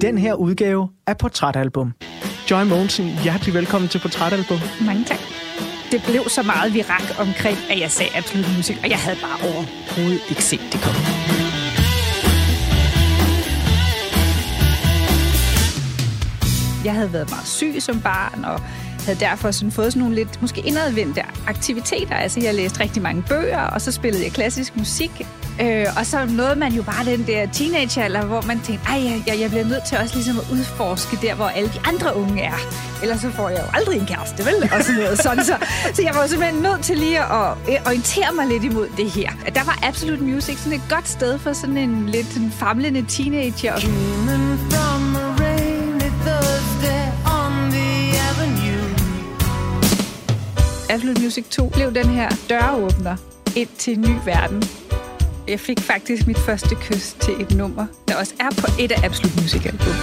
den her udgave af Portrætalbum. Joy Mogensen, hjertelig velkommen til Portrætalbum. Mange tak. Det blev så meget virak omkring, at jeg sagde absolut musik, og jeg havde bare overhovedet ikke set det komme. Jeg havde været meget syg som barn, og havde derfor sådan fået sådan nogle lidt måske indadvendte aktiviteter. Altså, jeg læste rigtig mange bøger, og så spillede jeg klassisk musik. Øh, og så nåede man jo bare den der teenagealder, hvor man tænkte, ej, jeg, jeg bliver nødt til også ligesom at udforske der, hvor alle de andre unge er. Ellers så får jeg jo aldrig en kæreste, vel? Og sådan noget sådan. Så, så jeg var simpelthen nødt til lige at øh, orientere mig lidt imod det her. Der var Absolute Music sådan et godt sted for sådan en lidt sådan famlende teenager. from Absolute Music 2 blev den her døråbner ind til en ny verden. Jeg fik faktisk mit første kys til et nummer, der også er på et af Absolute Music album.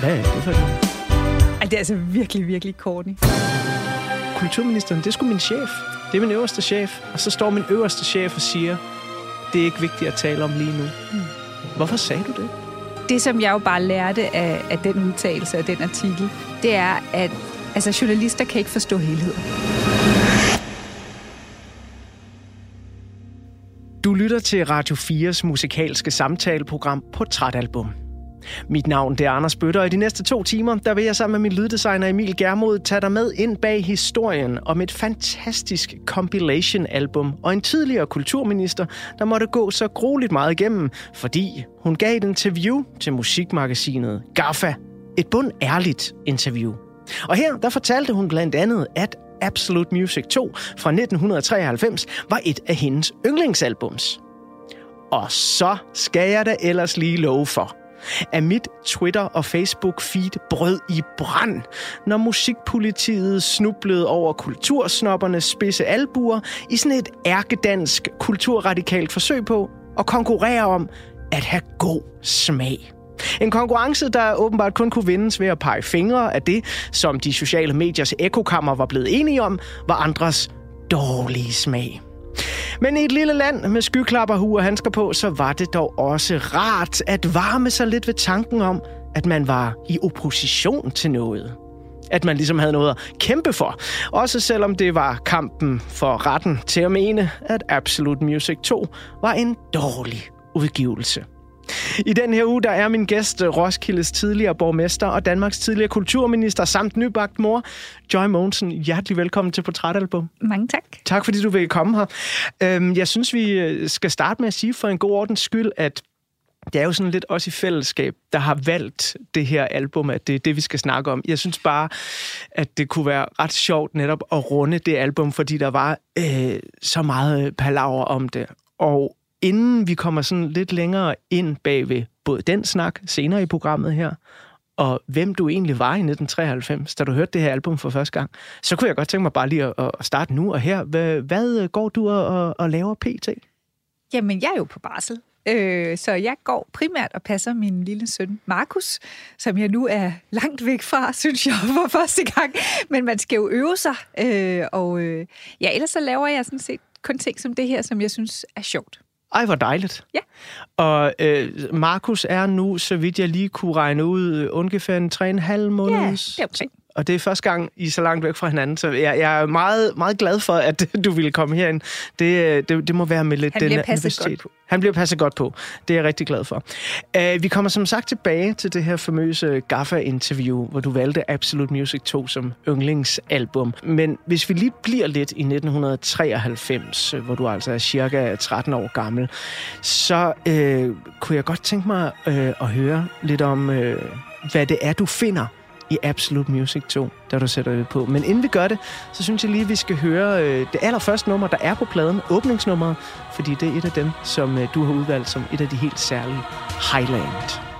Hvad er det for det? Ej, det er altså virkelig, virkelig corny. Kulturministeren, det sgu min chef. Det er min øverste chef. Og så står min øverste chef og siger, det er ikke vigtigt at tale om lige nu. Hmm. Hvorfor sagde du det? Det, som jeg jo bare lærte af, af den udtalelse af den artikel, det er, at altså, journalister kan ikke forstå helhed. Du lytter til Radio 4's musikalske samtaleprogram Portrætalbum. Mit navn det er Anders Bøtter, og i de næste to timer, der vil jeg sammen med min lyddesigner Emil Germod tage dig med ind bag historien om et fantastisk compilation-album og en tidligere kulturminister, der måtte gå så grueligt meget igennem, fordi hun gav et interview til musikmagasinet GAFFA. Et bund ærligt interview. Og her der fortalte hun blandt andet, at Absolute Music 2 fra 1993 var et af hendes yndlingsalbums. Og så skal jeg da ellers lige love for, at mit Twitter- og Facebook-feed brød i brand, når musikpolitiet snublede over kultursnoppernes spidse albuer i sådan et ærkedansk kulturradikalt forsøg på at konkurrere om at have god smag. En konkurrence, der åbenbart kun kunne vindes ved at pege fingre af det, som de sociale mediers ekokammer var blevet enige om, var andres dårlige smag. Men i et lille land med skyklapper, og handsker på, så var det dog også rart at varme sig lidt ved tanken om, at man var i opposition til noget. At man ligesom havde noget at kæmpe for. Også selvom det var kampen for retten til at mene, at Absolute Music 2 var en dårlig udgivelse. I den her uge, der er min gæst Roskildes tidligere borgmester og Danmarks tidligere kulturminister samt nybagt mor, Joy Mogensen. Hjertelig velkommen til Portrætalbum. Mange tak. Tak fordi du vil komme her. Øhm, jeg synes, vi øh, skal starte med at sige for en god ordens skyld, at det er jo sådan lidt også i fællesskab, der har valgt det her album, at det er det, vi skal snakke om. Jeg synes bare, at det kunne være ret sjovt netop at runde det album, fordi der var øh, så meget palaver om det. Og inden vi kommer sådan lidt længere ind bag ved både den snak senere i programmet her, og hvem du egentlig var i 1993, da du hørte det her album for første gang, så kunne jeg godt tænke mig bare lige at, at starte nu og her. Hvad, hvad øh, går du og, og laver pt? Jamen, jeg er jo på barsel. Øh, så jeg går primært og passer min lille søn Markus, som jeg nu er langt væk fra, synes jeg, for første gang. Men man skal jo øve sig. Øh, og øh, ja, ellers så laver jeg sådan set kun ting som det her, som jeg synes er sjovt. Ej, hvor dejligt. Ja. Og øh, Markus er nu, så vidt jeg lige kunne regne ud, ungefær en 3,5 måneds. Ja, det er okay. Og det er første gang, I er så langt væk fra hinanden, så jeg, jeg er meget, meget glad for, at du ville komme herind. Det, det, det må være med lidt Han bliver passet godt på. Han bliver passet godt på. Det er jeg rigtig glad for. Uh, vi kommer som sagt tilbage til det her famøse Gaffa-interview, hvor du valgte Absolute Music 2 som yndlingsalbum. Men hvis vi lige bliver lidt i 1993, hvor du altså er cirka 13 år gammel, så uh, kunne jeg godt tænke mig uh, at høre lidt om, uh, hvad det er, du finder i Absolute Music 2, da du sætter det på. Men inden vi gør det, så synes jeg lige, at vi skal høre øh, det allerførste nummer, der er på pladen, åbningsnummeret, fordi det er et af dem, som øh, du har udvalgt som et af de helt særlige Highland.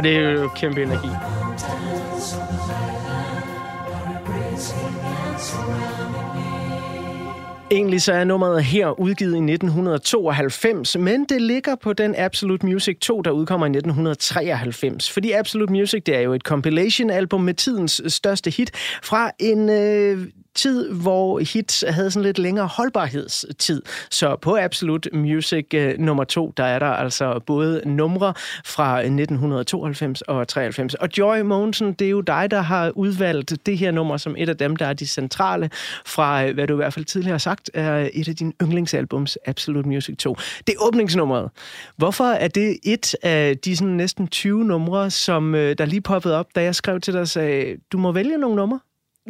Og det er jo kæmpe energi. Egentlig så er nummeret her udgivet i 1992, men det ligger på den Absolute Music 2, der udkommer i 1993. Fordi Absolute Music, det er jo et compilation-album med tidens største hit fra en øh, tid, hvor hits havde sådan lidt længere holdbarhedstid. Så på Absolute Music øh, nummer to, der er der altså både numre fra 1992 og 93. Og Joy Mogensen, det er jo dig, der har udvalgt det her nummer som et af dem, der er de centrale fra, øh, hvad du i hvert fald tidligere har sagt, er et af dine yndlingsalbums, Absolute Music 2. Det er åbningsnummeret. Hvorfor er det et af de sådan næsten 20 numre, som øh, der lige poppede op, da jeg skrev til dig og sagde, du må vælge nogle numre?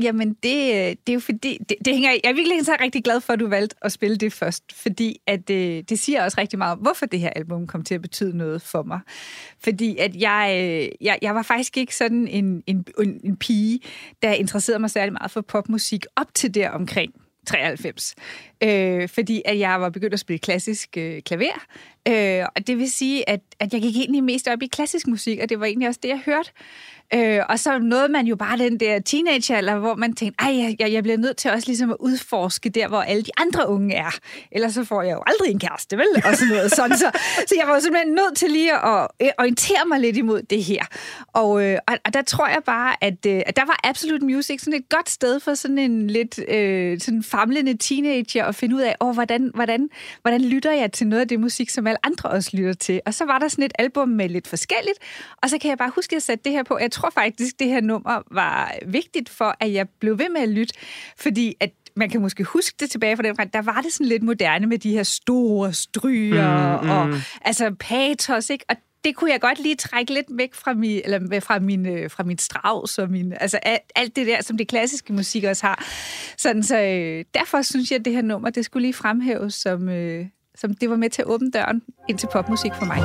Jamen, det, øh, det er jo fordi... Det, det hænger, jeg er virkelig så rigtig glad for, at du valgte at spille det først, fordi at det, det siger også rigtig meget om, hvorfor det her album kom til at betyde noget for mig. Fordi at jeg, øh, jeg, jeg var faktisk ikke sådan en, en, en, en pige, der interesserede mig særlig meget for popmusik op til der omkring 93. Øh, fordi at jeg var begyndt at spille klassisk øh, klaver. Øh, og det vil sige, at, at jeg gik egentlig mest op i klassisk musik, og det var egentlig også det, jeg hørte. Øh, og så nåede man jo bare den der teenagealder, hvor man tænkte, ej, jeg, jeg bliver nødt til også ligesom at udforske der, hvor alle de andre unge er. Ellers så får jeg jo aldrig en kæreste, vel? Og sådan noget sådan. Så, så jeg var jo simpelthen nødt til lige at øh, orientere mig lidt imod det her. Og, øh, og, og der tror jeg bare, at, øh, at der var Absolute Music sådan et godt sted for sådan en lidt øh, sådan famlende teenager at finde ud af, oh, hvordan, hvordan, hvordan lytter jeg til noget af det musik, som alle andre også lytter til. Og så var der sådan et album med lidt forskelligt, og så kan jeg bare huske at sætte det her på. Jeg tror faktisk, det her nummer var vigtigt for, at jeg blev ved med at lytte, fordi at man kan måske huske det tilbage fra den der var det sådan lidt moderne med de her store stryger mm, mm. og altså patos, ikke? Og det kunne jeg godt lige trække lidt væk fra min, eller fra min, øh, fra min Strauss og min, altså alt, alt det der, som det klassiske musik også har. Sådan, så øh, derfor synes jeg, at det her nummer, det skulle lige fremhæves som, øh, som det var med til at åbne døren ind til popmusik for mig.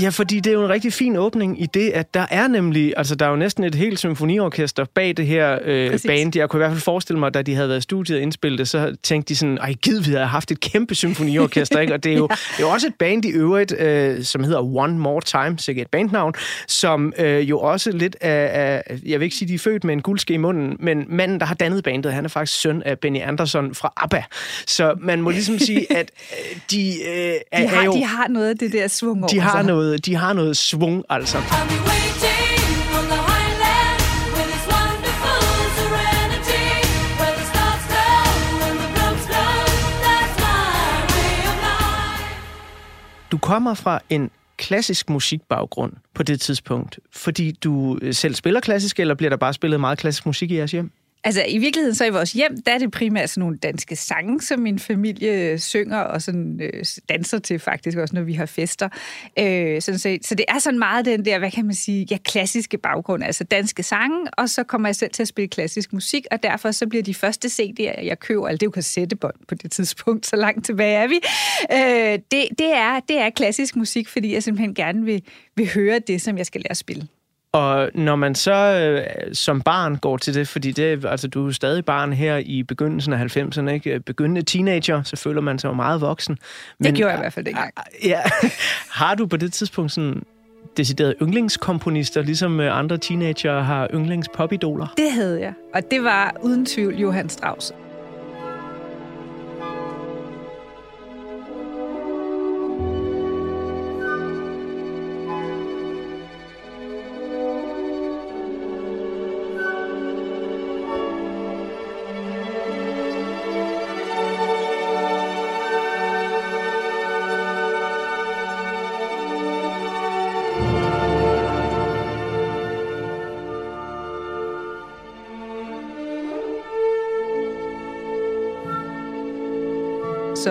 Ja, fordi det er jo en rigtig fin åbning i det, at der er nemlig, altså der er jo næsten et helt symfoniorkester bag det her øh, band. Jeg kunne i hvert fald forestille mig, da de havde været i studiet og indspillet det, så tænkte de sådan, ej gid, vi havde haft et kæmpe symfoniorkester, ikke? Og det er jo, ja. det er jo også et band i øvrigt, øh, som hedder One More Time, sikkert et bandnavn, som øh, jo også lidt af, af, jeg vil ikke sige, de er født med en guldske i munden, men manden, der har dannet bandet, han er faktisk søn af Benny Anderson fra ABBA. Så man må ligesom sige, at øh, de, øh, er, de, har, er jo, de har noget af det der svung over De har noget noget, de har noget svung, altså. Du kommer fra en klassisk musikbaggrund på det tidspunkt, fordi du selv spiller klassisk, eller bliver der bare spillet meget klassisk musik i jeres hjem? Altså i virkeligheden så i vores hjem, der er det primært sådan nogle danske sange, som min familie øh, synger og sådan øh, danser til faktisk også, når vi har fester. Øh, sådan set. så det er sådan meget den der, hvad kan man sige, ja, klassiske baggrund, altså danske sange, og så kommer jeg selv til at spille klassisk musik, og derfor så bliver de første CD'er, jeg køber, altså det er jo kassettebånd på det tidspunkt, så langt tilbage er vi, øh, det, det, er, det er klassisk musik, fordi jeg simpelthen gerne vil, vil høre det, som jeg skal lære at spille. Og når man så øh, som barn går til det, fordi det, altså, du er stadig barn her i begyndelsen af 90'erne, ikke? begyndende teenager, så føler man sig jo meget voksen. Men, det gjorde jeg i hvert fald dengang. Ja. har du på det tidspunkt sådan deciderede yndlingskomponister, ligesom øh, andre teenager har yndlingspop-idoler? Det havde jeg, og det var uden tvivl Johann Strauss.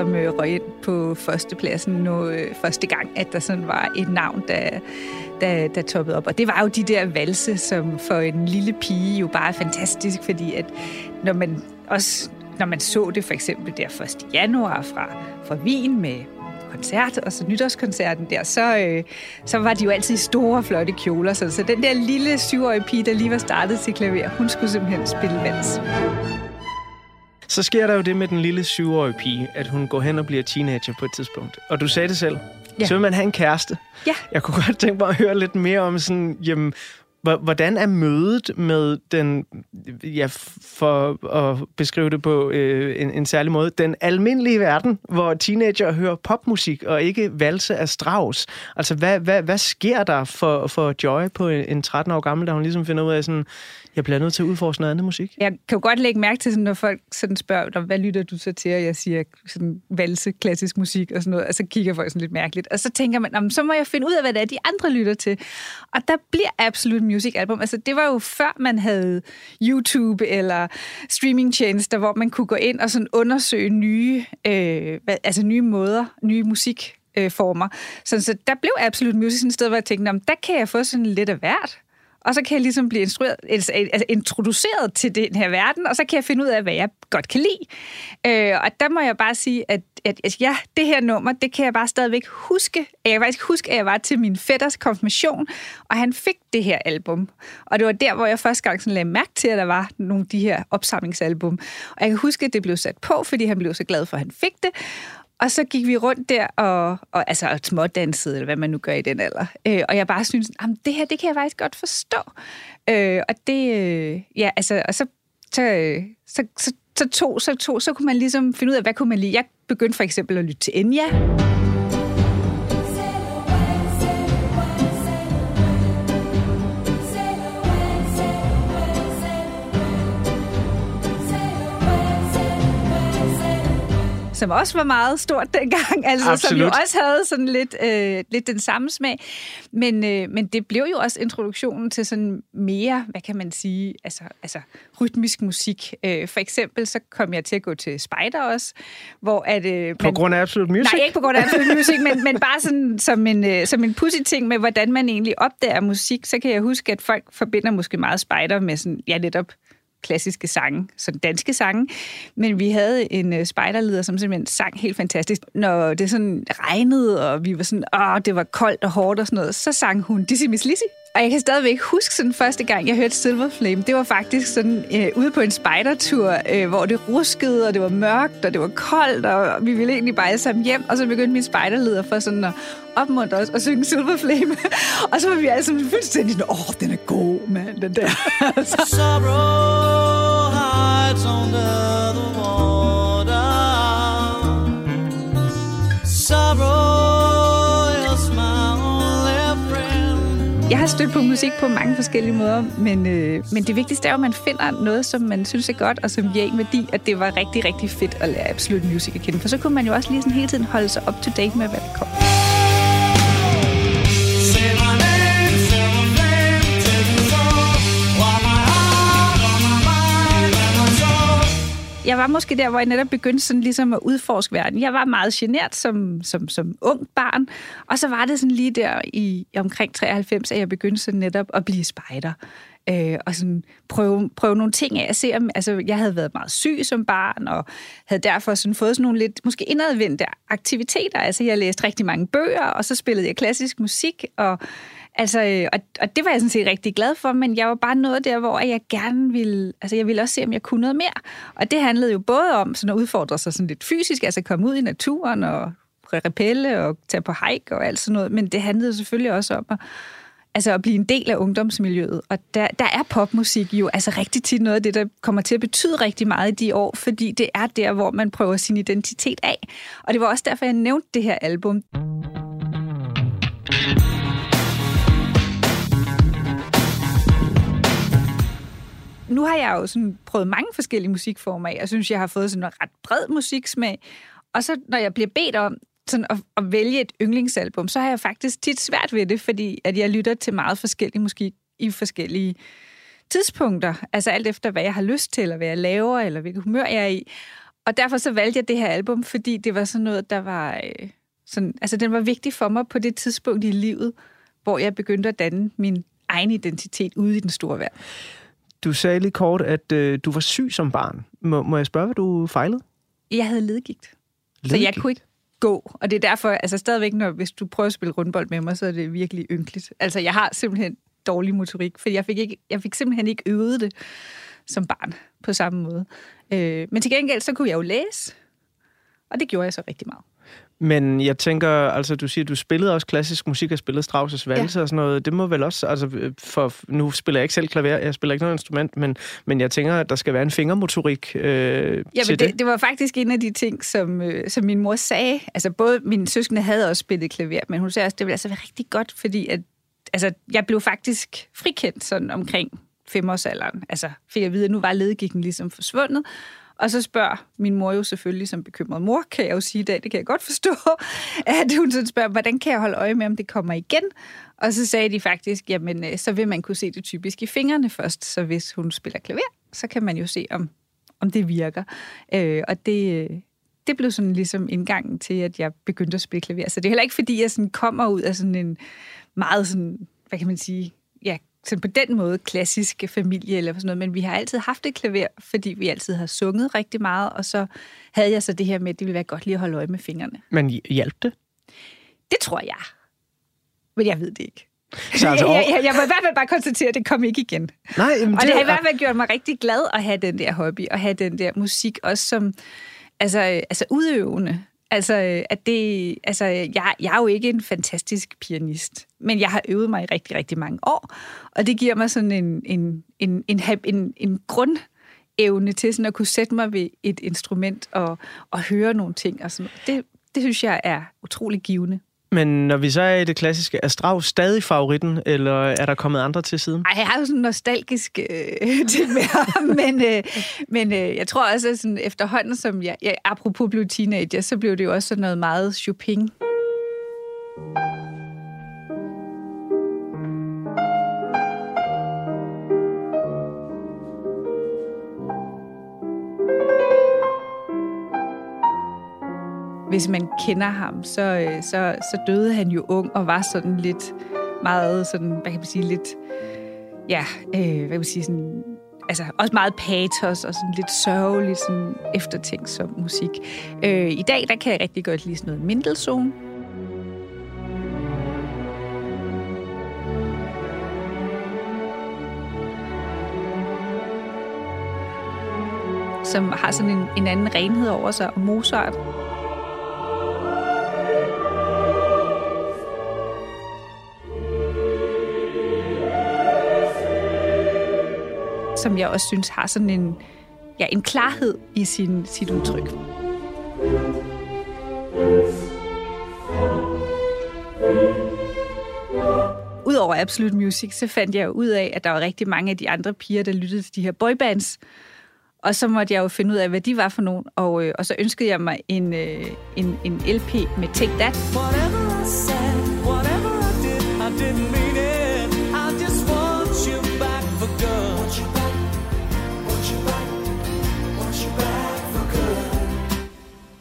Som øh, røg ind på førstepladsen nu, øh, første gang, at der sådan var et navn, der, der, der toppede op. Og det var jo de der valse, som for en lille pige jo bare er fantastisk, fordi at når man også når man så det for eksempel der 1. januar fra, fra Wien med koncert, og så nytårskoncerten der, så, øh, så var de jo altid store, flotte kjoler. Så, så den der lille syvårige pige, der lige var startet til klaver, hun skulle simpelthen spille vals. Så sker der jo det med den lille syvårige pige, at hun går hen og bliver teenager på et tidspunkt. Og du sagde det selv. Ja. Så vil man have en kæreste. Ja. Jeg kunne godt tænke mig at høre lidt mere om sådan, jamen, Hvordan er mødet med den, ja, for at beskrive det på øh, en, en særlig måde, den almindelige verden, hvor teenager hører popmusik og ikke valse af Strauss? Altså, hvad, hvad, hvad sker der for, for Joy på en, en 13 år gammel, da hun ligesom finder ud af sådan, jeg bliver nødt til at udforske noget andet musik. Jeg kan jo godt lægge mærke til, sådan, når folk sådan spørger, hvad lytter du så til, og jeg siger sådan valse, klassisk musik og sådan noget, og så kigger folk sådan lidt mærkeligt. Og så tænker man, så må jeg finde ud af, hvad det er, de andre lytter til. Og der bliver absolut Music Album. Altså, det var jo før man havde YouTube eller streamingtjenester, hvor man kunne gå ind og sådan undersøge nye, øh, altså nye måder, nye musik former. Så, så der blev Absolut Music sådan et sted, hvor jeg tænkte, der kan jeg få sådan lidt af hvert og så kan jeg ligesom blive instrueret, altså, altså, introduceret til den her verden, og så kan jeg finde ud af, hvad jeg godt kan lide. Øh, og der må jeg bare sige, at, at, at ja, det her nummer, det kan jeg bare stadigvæk huske. Jeg kan faktisk huske, at jeg var til min fætters konfirmation, og han fik det her album. Og det var der, hvor jeg første gang sådan lagde mærke til, at der var nogle af de her opsamlingsalbum. Og jeg kan huske, at det blev sat på, fordi han blev så glad for, at han fik det. Og så gik vi rundt der og, og altså smådansede, eller hvad man nu gør i den alder. Øh, og jeg bare synes, at det her, det kan jeg faktisk godt forstå. Øh, og det, øh, ja, altså, og så, så, så, så, så, to, så, to, så kunne man ligesom finde ud af, hvad kunne man lide. Jeg begyndte for eksempel at lytte til Enya. Som også var meget stort dengang, altså Absolut. som jo også havde sådan lidt, øh, lidt den samme smag. Men, øh, men det blev jo også introduktionen til sådan mere, hvad kan man sige, altså, altså rytmisk musik. Øh, for eksempel så kom jeg til at gå til Spider også, hvor at... Øh, på man, grund af Absolut Music? Nej, ikke på grund af Absolut Music, men, men bare sådan som en, øh, som en pussy ting med, hvordan man egentlig opdager musik, så kan jeg huske, at folk forbinder måske meget Spider med sådan, ja, netop klassiske sange, sådan danske sange. Men vi havde en øh, spejderleder, som simpelthen sang helt fantastisk. Når det sådan regnede, og vi var sådan, åh, det var koldt og hårdt og sådan noget, så sang hun Dizzy Miss Lizzy. Og jeg kan stadigvæk huske sådan første gang, jeg hørte Silver Flame. Det var faktisk sådan øh, ude på en spejdertur, øh, hvor det ruskede, og det var mørkt, og det var koldt, og vi ville egentlig bare alle sammen hjem. Og så begyndte min spejderleder for sådan at opmuntre os og synge Silver Flame. og så var vi alle sammen fuldstændig åh, oh, den er god, mand, den der. Sorrow hides the Jeg har stødt på musik på mange forskellige måder, men, øh, men det vigtigste er at man finder noget, som man synes er godt, og som giver en værdi, at det var rigtig, rigtig fedt at lære Absolute Music at kende. For så kunne man jo også lige sådan hele tiden holde sig up to date med, hvad der kom. Jeg var måske der, hvor jeg netop begyndte sådan ligesom at udforske verden. Jeg var meget genert som, som, som ung barn, og så var det sådan lige der i omkring 93, at jeg begyndte sådan netop at blive spejder. Øh, og sådan prøve, prøve nogle ting af. At se, om, altså, jeg havde været meget syg som barn, og havde derfor sådan fået sådan nogle lidt måske indadvendte aktiviteter. Altså, jeg læste rigtig mange bøger, og så spillede jeg klassisk musik, og Altså, øh, og, og det var jeg sådan set rigtig glad for, men jeg var bare noget der, hvor jeg gerne ville, altså jeg ville også se, om jeg kunne noget mere. Og det handlede jo både om sådan at udfordre sig sådan lidt fysisk, altså komme ud i naturen og repelle og tage på hike og alt sådan noget, men det handlede selvfølgelig også om at, altså at blive en del af ungdomsmiljøet. Og der, der er popmusik jo altså rigtig tit noget af det, der kommer til at betyde rigtig meget i de år, fordi det er der, hvor man prøver sin identitet af. Og det var også derfor, jeg nævnte det her album. Nu har jeg jo sådan prøvet mange forskellige musikformer af. Jeg synes, jeg har fået sådan en ret bred musiksmag. Og så når jeg bliver bedt om sådan at, at vælge et yndlingsalbum, så har jeg faktisk tit svært ved det, fordi at jeg lytter til meget forskellig musik i forskellige tidspunkter. Altså alt efter, hvad jeg har lyst til, eller hvad jeg laver, eller hvilket humør jeg er i. Og derfor så valgte jeg det her album, fordi det var sådan noget, der var... Øh, sådan, altså den var vigtig for mig på det tidspunkt i livet, hvor jeg begyndte at danne min egen identitet ude i den store verden. Du sagde lige kort, at øh, du var syg som barn. Må, må jeg spørge, hvad du fejlede? Jeg havde ledgigt. Så jeg kunne ikke gå. Og det er derfor, altså stadigvæk, når, hvis du prøver at spille rundbold med mig, så er det virkelig ynkeligt. Altså, jeg har simpelthen dårlig motorik, for jeg fik, ikke, jeg fik simpelthen ikke øvet det som barn på samme måde. Øh, men til gengæld, så kunne jeg jo læse, og det gjorde jeg så rigtig meget. Men jeg tænker, altså du siger, du spillede også klassisk musik og spillede Strauss' valse ja. og sådan noget. Det må vel også, altså for, nu spiller jeg ikke selv klaver, jeg spiller ikke noget instrument, men, men jeg tænker, at der skal være en fingermotorik øh, ja, til det, det. det var faktisk en af de ting, som, øh, som min mor sagde. Altså både min søskende havde også spillet klaver, men hun sagde også, det ville altså være rigtig godt, fordi at, altså, jeg blev faktisk frikendt sådan omkring femårsalderen. Altså fik jeg at vide, at nu var ledgigten ligesom forsvundet, og så spørger min mor jo selvfølgelig som bekymret mor, kan jeg jo sige i dag, det kan jeg godt forstå, at hun så spørger, hvordan kan jeg holde øje med, om det kommer igen? Og så sagde de faktisk, jamen øh, så vil man kunne se det typisk i fingrene først, så hvis hun spiller klaver, så kan man jo se, om, om det virker. Øh, og det, øh, det blev sådan ligesom indgangen til, at jeg begyndte at spille klaver. Så det er heller ikke, fordi jeg sådan kommer ud af sådan en meget sådan, hvad kan man sige, sådan på den måde klassisk familie eller sådan noget, men vi har altid haft et klaver, fordi vi altid har sunget rigtig meget, og så havde jeg så det her med, at det ville være godt lige at holde øje med fingrene. Men hjalp det? Det tror jeg. Men jeg ved det ikke. Så altså, jeg, jeg, jeg må i hvert fald bare konstatere, at det kom ikke igen. Nej, jamen, og det, det har i hvert fald gjort mig rigtig glad at have den der hobby, og have den der musik også som altså, altså udøvende. Altså, øh, at det, altså jeg, jeg er jo ikke en fantastisk pianist, men jeg har øvet mig i rigtig, rigtig mange år, og det giver mig sådan en, en, en, en, en, en grund evne til sådan at kunne sætte mig ved et instrument og, og høre nogle ting. Og sådan. Det, det synes jeg er utrolig givende. Men når vi så er i det klassiske, er Strauss stadig favoritten, eller er der kommet andre til siden? Ej, jeg har jo sådan en nostalgisk øh, til mere, men, øh, men øh, jeg tror også, at sådan, efterhånden, som jeg, jeg apropos blev teenager, så blev det jo også sådan noget meget Chopin. Hvis man kender ham, så, øh, så, så døde han jo ung og var sådan lidt meget sådan, hvad kan man sige, lidt, ja, øh, hvad kan man sige, sådan, altså også meget patos og sådan lidt sørgelig, sådan eftertænksom musik. Øh, I dag, der kan jeg rigtig godt lide sådan noget Mendelssohn. som har sådan en, en anden renhed over sig, og Mozart som jeg også synes har sådan en, ja, en klarhed i sin, sit udtryk. Udover Absolute Music, så fandt jeg jo ud af, at der var rigtig mange af de andre piger, der lyttede til de her boybands. Og så måtte jeg jo finde ud af, hvad de var for nogen. Og, øh, og så ønskede jeg mig en, øh, en, en LP med Take That. Whatever I say.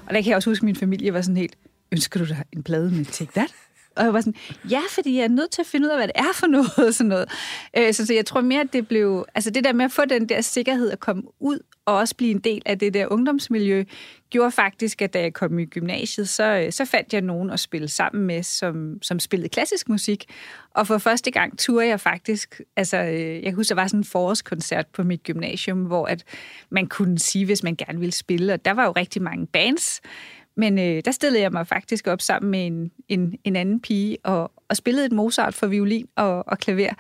Og der kan jeg også huske, at min familie var sådan helt, ønsker du dig en plade med Take That? Og jeg var sådan, ja, fordi jeg er nødt til at finde ud af, hvad det er for noget. Sådan noget. Øh, så, så jeg tror mere, at det blev... Altså det der med at få den der sikkerhed at komme ud og også blive en del af det der ungdomsmiljø, gjorde faktisk, at da jeg kom i gymnasiet, så, øh, så fandt jeg nogen at spille sammen med, som, som spillede klassisk musik. Og for første gang turde jeg faktisk, altså øh, jeg husker, der var sådan en forårskoncert på mit gymnasium, hvor at man kunne sige, hvis man gerne ville spille, og der var jo rigtig mange bands, men øh, der stillede jeg mig faktisk op sammen med en, en, en anden pige og, og spillede et Mozart for violin og, og klaver.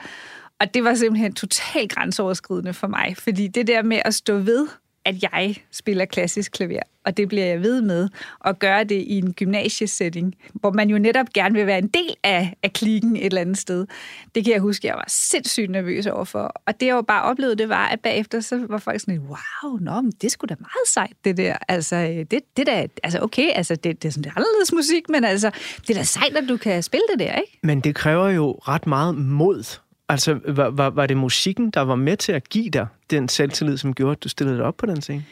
Og det var simpelthen totalt grænseoverskridende for mig, fordi det der med at stå ved, at jeg spiller klassisk klaver, og det bliver jeg ved med, at gøre det i en gymnasiesetting, hvor man jo netop gerne vil være en del af, af klikken et eller andet sted. Det kan jeg huske, jeg var sindssygt nervøs overfor. Og det jeg jo bare oplevede, det var, at bagefter så var folk sådan, wow, nå, men det skulle da meget sejt, det der. Altså, øh, det, det der, altså okay, altså, det, det er sådan det er anderledes musik, men altså, det er da sejt, at du kan spille det der, ikke? Men det kræver jo ret meget mod Altså, var, var, var det musikken, der var med til at give dig den selvtillid, som gjorde, at du stillede dig op på den scene?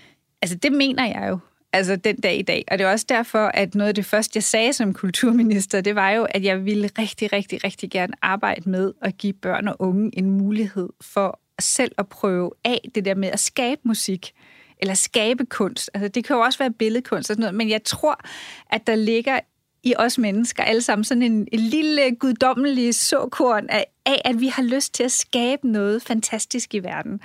Altså, det mener jeg jo. Altså, den dag i dag. Og det er også derfor, at noget af det første, jeg sagde som kulturminister, det var jo, at jeg ville rigtig, rigtig, rigtig gerne arbejde med at give børn og unge en mulighed for selv at prøve af det der med at skabe musik eller skabe kunst. Altså, det kan jo også være billedkunst og sådan noget, men jeg tror, at der ligger i os mennesker alle sammen sådan en, en lille guddommelig såkorn af, af, at vi har lyst til at skabe noget fantastisk i verden.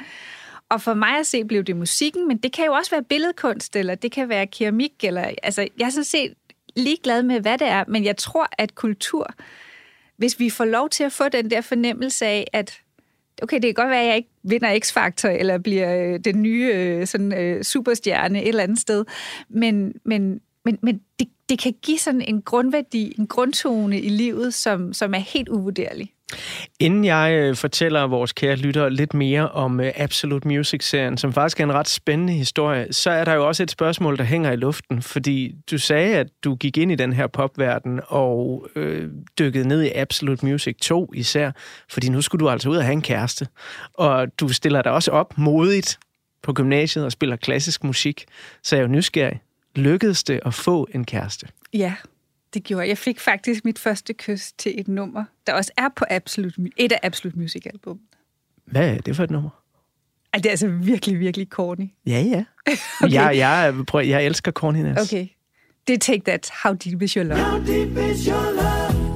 Og for mig at se blev det musikken, men det kan jo også være billedkunst, eller det kan være keramik, eller altså, jeg er sådan set ligeglad med, hvad det er, men jeg tror, at kultur, hvis vi får lov til at få den der fornemmelse af, at okay, det kan godt være, at jeg ikke vinder X-Factor, eller bliver øh, den nye øh, sådan, øh, superstjerne et eller andet sted, men, men, men, men det, det kan give sådan en grundværdi, en grundtone i livet, som, som er helt uvurderlig. Inden jeg øh, fortæller vores kære lyttere lidt mere om øh, Absolute Music-serien, som faktisk er en ret spændende historie, så er der jo også et spørgsmål, der hænger i luften. Fordi du sagde, at du gik ind i den her popverden og øh, dykkede ned i Absolute Music 2 især, fordi nu skulle du altså ud og have en kæreste. Og du stiller dig også op modigt på gymnasiet og spiller klassisk musik, så jeg er jo nysgerrig. Lykkedes det at få en kæreste? Ja, det gjorde jeg. Jeg fik faktisk mit første kys til et nummer, der også er på Absolute, et af Absolute Music album. Hvad er det for et nummer? Ej, det er altså virkelig, virkelig corny. Ja, ja. okay. jeg, jeg, prøv, jeg elsker corniness. Okay. Det er Take That, How Deep Is Your Love. How deep is your love?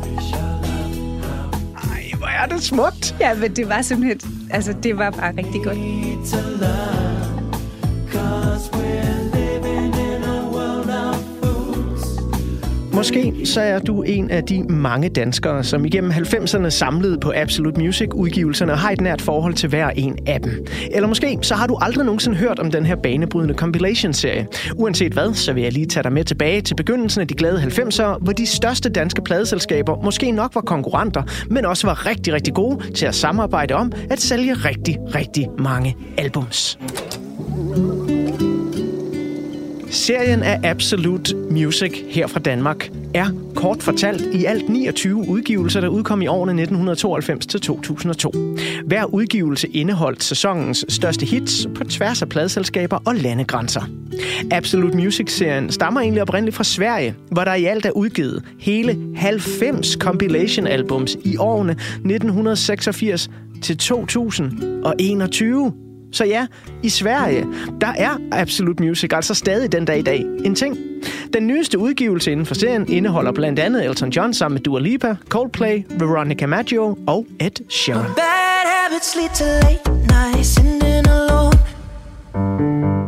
Ej, hvor er det smukt. Ja, men det var simpelthen, altså det var bare rigtig godt. Måske så er du en af de mange danskere, som igennem 90'erne samlede på Absolute Music-udgivelserne og har et nært forhold til hver en af dem. Eller måske så har du aldrig nogensinde hørt om den her banebrydende compilation-serie. Uanset hvad, så vil jeg lige tage dig med tilbage til begyndelsen af de glade 90'ere, hvor de største danske pladeselskaber måske nok var konkurrenter, men også var rigtig, rigtig gode til at samarbejde om at sælge rigtig, rigtig mange albums. Serien af Absolute Music her fra Danmark er kort fortalt i alt 29 udgivelser, der udkom i årene 1992 til 2002. Hver udgivelse indeholdt sæsonens største hits på tværs af pladselskaber og landegrænser. Absolute Music-serien stammer egentlig oprindeligt fra Sverige, hvor der i alt er udgivet hele 90 compilation-albums i årene 1986 til 2021. Så ja, i Sverige, der er Absolute Music altså stadig den dag i dag en ting. Den nyeste udgivelse inden for serien indeholder blandt andet Elton John sammen med Dua Lipa, Coldplay, Veronica Maggio og Ed Sheeran.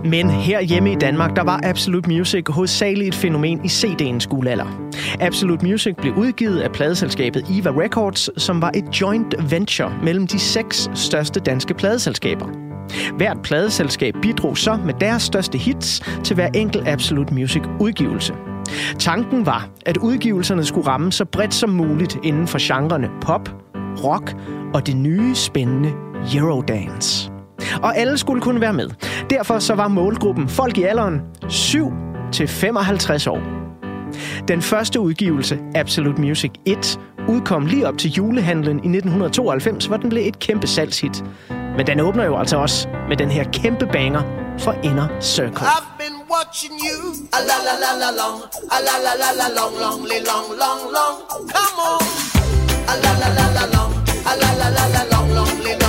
Men her hjemme i Danmark, der var Absolute Music hovedsageligt et fænomen i CD'ens guldalder. Absolute Music blev udgivet af pladeselskabet Eva Records, som var et joint venture mellem de seks største danske pladeselskaber. Hvert pladeselskab bidrog så med deres største hits til hver enkelt Absolute Music udgivelse. Tanken var, at udgivelserne skulle ramme så bredt som muligt inden for genrerne pop, rock og det nye spændende Eurodance. Og alle skulle kunne være med. Derfor så var målgruppen folk i alderen 7 til 55 år. Den første udgivelse, Absolute Music 1, udkom lige op til julehandlen i 1992, hvor den blev et kæmpe salgshit. Men den åbner jo altså også med den her kæmpe banger for Inner Circle. I've been watching you a la la la la long a la la la la long long long long long come on a la la la la long a la la la la long long long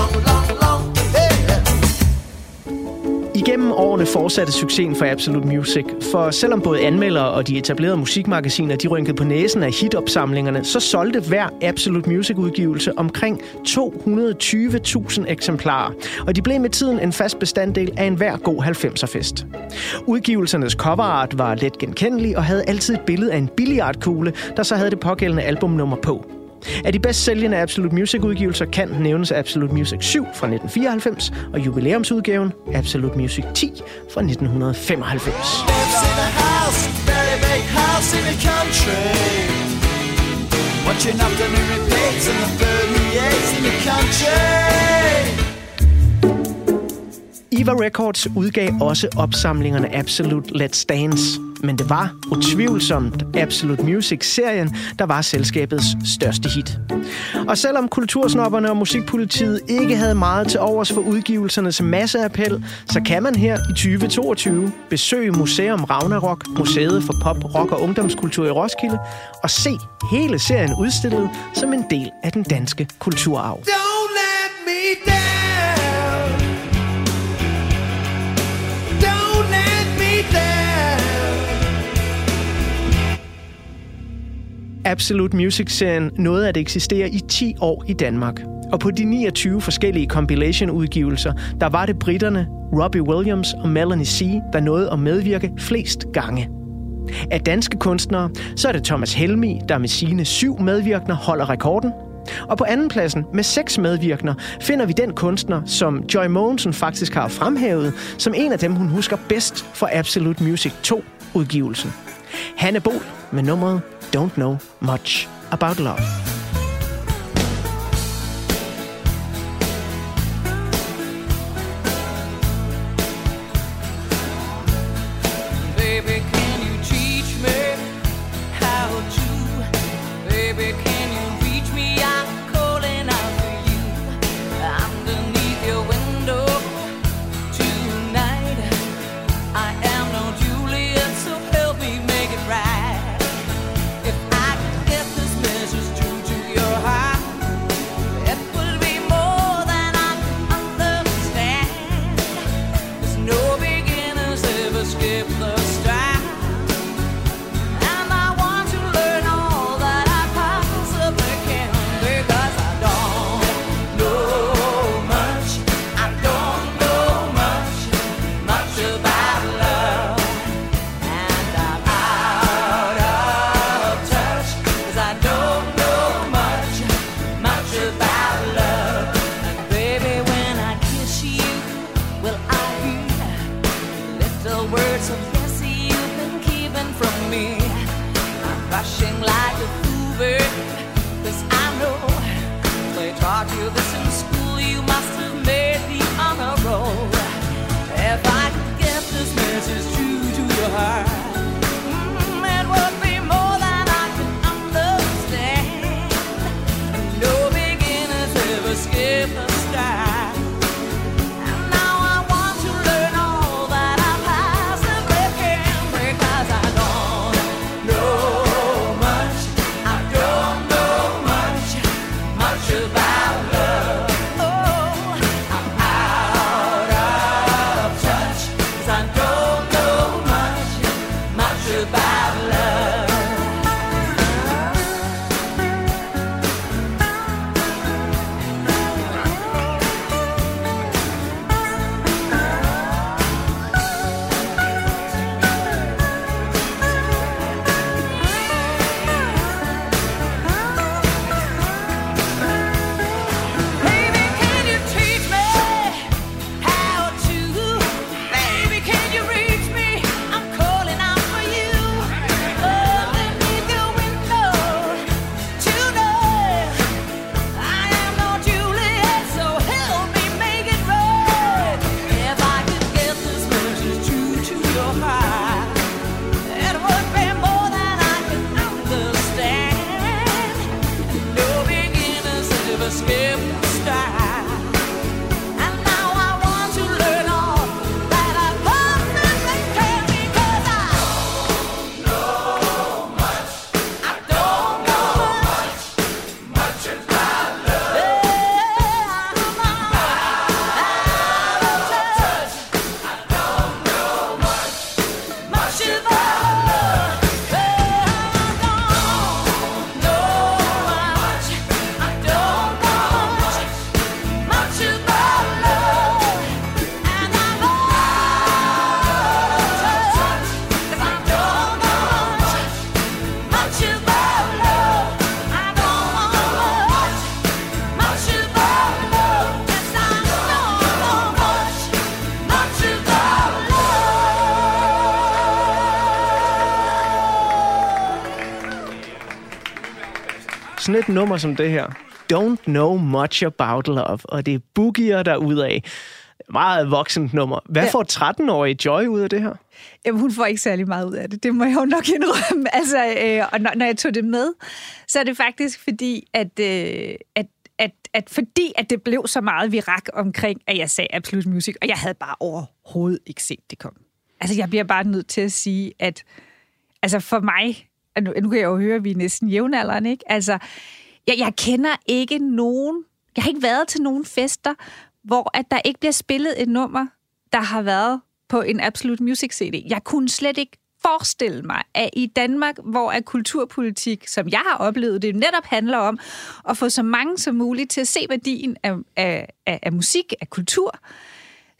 long fortsatte succesen for Absolute Music. For selvom både anmeldere og de etablerede musikmagasiner de rynkede på næsen af hitopsamlingerne, så solgte hver Absolute Music-udgivelse omkring 220.000 eksemplarer. Og de blev med tiden en fast bestanddel af enhver god 90'er-fest. Udgivelsernes coverart var let genkendelig og havde altid et billede af en billiardkugle, der så havde det pågældende albumnummer på. Af de bedst sælgende Absolute Music-udgivelser kan nævnes Absolute Music 7 fra 1994 og jubilæumsudgaven Absolute Music 10 fra 1995. Watching afternoon repeats and the 38 in the country Eva Records udgav også opsamlingerne Absolute Let's Dance, men det var utvivlsomt Absolute Music-serien, der var selskabets største hit. Og selvom kultursnopperne og musikpolitiet ikke havde meget til overs for udgivelsernes masseappel, så kan man her i 2022 besøge Museum Ragnarok, Museet for Pop, Rock og Ungdomskultur i Roskilde, og se hele serien udstillet som en del af den danske kulturarv. Don't let me down. Absolute Music-serien nåede at eksistere i 10 år i Danmark. Og på de 29 forskellige compilation-udgivelser, der var det britterne Robbie Williams og Melanie C., der nåede at medvirke flest gange. Af danske kunstnere, så er det Thomas Helmi, der med sine syv medvirkner holder rekorden. Og på andenpladsen med seks medvirkner finder vi den kunstner, som Joy Mogensen faktisk har fremhævet som en af dem, hun husker bedst for Absolute Music 2-udgivelsen. Hanne Bol med nummeret don't know much about love. Sådan et nummer som det her. Don't know much about love. Og det er boogier derudaf. Meget voksent nummer. Hvad ja. får 13-årige Joy ud af det her? Jamen, hun får ikke særlig meget ud af det. Det må jeg jo nok indrømme. Altså, øh, og når, når jeg tog det med, så er det faktisk fordi, at, øh, at at, at fordi at det blev så meget virak omkring, at jeg sagde Absolute Music, og jeg havde bare overhovedet ikke set det komme. Altså, jeg bliver bare nødt til at sige, at altså for mig, nu, nu kan jeg jo høre, at vi er næsten jævnaldrende, ikke? Altså, jeg, jeg kender ikke nogen, jeg har ikke været til nogen fester, hvor at der ikke bliver spillet et nummer, der har været på en Absolute Music CD. Jeg kunne slet ikke forestille mig, at i Danmark, hvor er kulturpolitik, som jeg har oplevet, det netop handler om at få så mange som muligt til at se værdien af, af, af, af musik, af kultur,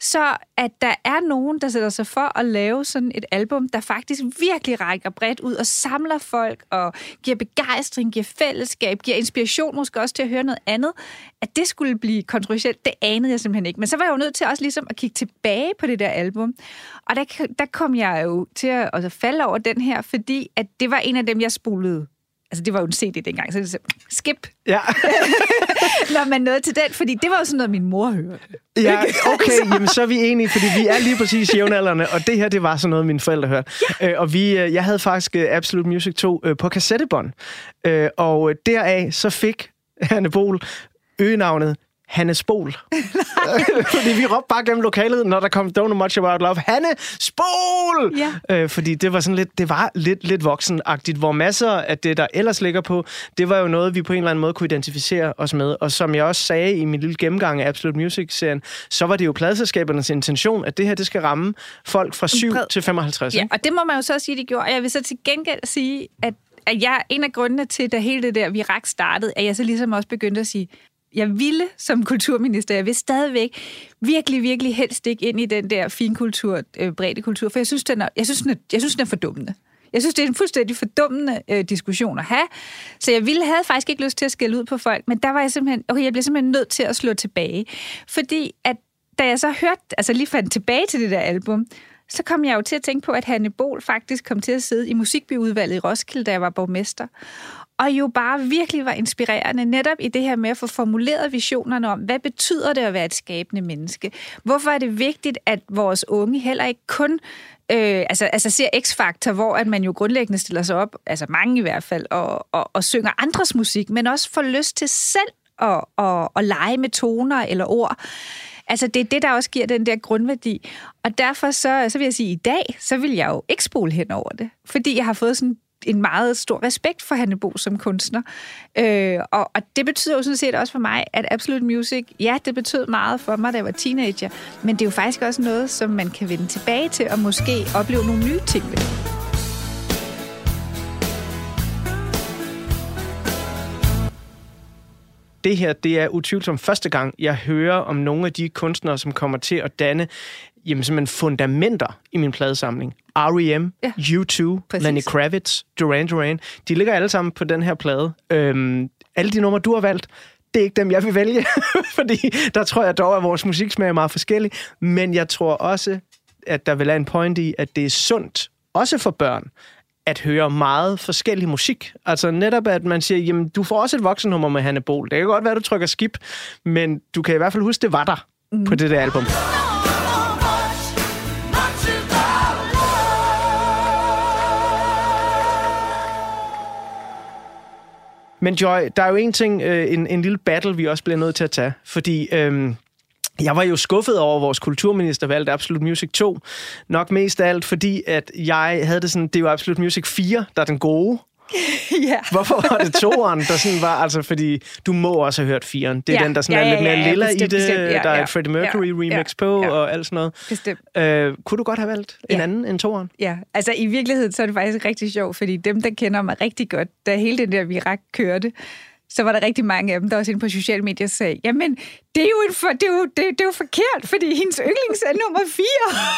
så at der er nogen, der sætter sig for at lave sådan et album, der faktisk virkelig rækker bredt ud og samler folk og giver begejstring, giver fællesskab, giver inspiration måske også til at høre noget andet, at det skulle blive kontroversielt, det anede jeg simpelthen ikke. Men så var jeg jo nødt til også ligesom at kigge tilbage på det der album. Og der, der kom jeg jo til at, at falde over den her, fordi at det var en af dem, jeg spolede Altså, det var jo en CD dengang, så det så, skip. Ja. Når man nåede til den, fordi det var jo sådan noget, min mor hørte. Ja, okay, jamen så er vi enige, fordi vi er lige præcis jævnaldrende, og det her, det var sådan noget, mine forældre hørte. Ja. Øh, og vi, øh, jeg havde faktisk øh, Absolute Music 2 på kassettebånd, og deraf så fik Hanne Bol øgenavnet Hanne Spol. fordi vi råbte bare gennem lokalet, når der kom Don't Know Much About Love. Hanne Spol! Ja. Øh, fordi det var sådan lidt, det var lidt, lidt voksenagtigt, hvor masser af det, der ellers ligger på, det var jo noget, vi på en eller anden måde kunne identificere os med. Og som jeg også sagde i min lille gennemgang af Absolute Music-serien, så var det jo pladselskabernes intention, at det her, det skal ramme folk fra 7 til 55. Ja, ikke? og det må man jo så sige, de gjorde. Og jeg vil så til gengæld sige, at at jeg, en af grundene til, da hele det der virak startede, at jeg så ligesom også begyndte at sige, jeg ville som kulturminister, jeg vil stadigvæk virkelig, virkelig helst ikke ind i den der finkultur, øh, bredde kultur, for jeg synes, den er, jeg synes, den er, jeg synes, den er fordummende. Jeg synes, det er en fuldstændig fordummende øh, diskussion at have. Så jeg ville havde faktisk ikke lyst til at skælde ud på folk, men der var jeg simpelthen, okay, jeg blev simpelthen nødt til at slå tilbage. Fordi at da jeg så hørte, altså lige fandt tilbage til det der album, så kom jeg jo til at tænke på, at Hanne Bol faktisk kom til at sidde i musikbyudvalget i Roskilde, da jeg var borgmester og jo bare virkelig var inspirerende netop i det her med at få formuleret visionerne om, hvad betyder det at være et skabende menneske? Hvorfor er det vigtigt, at vores unge heller ikke kun øh, altså, altså ser X-Factor, hvor at man jo grundlæggende stiller sig op, altså mange i hvert fald, og, og, og synger andres musik, men også får lyst til selv at, at, at lege med toner eller ord. Altså, det er det, der også giver den der grundværdi. Og derfor så, så vil jeg sige, at i dag, så vil jeg jo ikke spole hen over det. Fordi jeg har fået sådan en meget stor respekt for Hanne Bo som kunstner. Øh, og, og det betyder jo sådan set også for mig, at Absolute Music, ja, det betød meget for mig, da jeg var teenager, men det er jo faktisk også noget, som man kan vende tilbage til og måske opleve nogle nye ting ved. det her, det er utvivlsomt første gang, jeg hører om nogle af de kunstnere, som kommer til at danne jamen, simpelthen fundamenter i min pladesamling. R.E.M., ja. U2, Præcis. Lenny Kravitz, Duran Duran, de ligger alle sammen på den her plade. Øhm, alle de numre, du har valgt, det er ikke dem, jeg vil vælge, fordi der tror jeg dog, at vores musiksmag er meget forskellig. Men jeg tror også, at der vil være en point i, at det er sundt, også for børn, at høre meget forskellig musik. Altså netop, at man siger, jamen, du får også et voksennummer med Hanne Bol. Det kan godt være, du trykker skip, men du kan i hvert fald huske, det var der mm. på det der album. Men Joy, der er jo en ting, øh, en, en lille battle, vi også bliver nødt til at tage. Fordi øhm, jeg var jo skuffet over vores kulturminister valgte Absolute Music 2. Nok mest af alt, fordi at jeg havde det sådan, det er jo Absolute Music 4, der er den gode. ja. Hvorfor var det toeren, der sådan var, altså fordi du må også have hørt firen. Det er ja. den, der sådan ja, ja, ja, er lidt mere ja, lilla bestemt, i det. Bestemt, ja, der er et Freddie Mercury ja, remix ja, på ja, og alt sådan noget. Bestemt. Øh, kunne du godt have valgt ja. en anden end toeren? Ja, altså i virkeligheden så er det faktisk rigtig sjovt, fordi dem, der kender mig rigtig godt, da hele den der virak kørte, så var der rigtig mange af dem, der også inde på sociale medier sagde, jamen, det er jo, en for, det er jo, det, det er jo forkert, fordi hendes yndlings er nummer 4.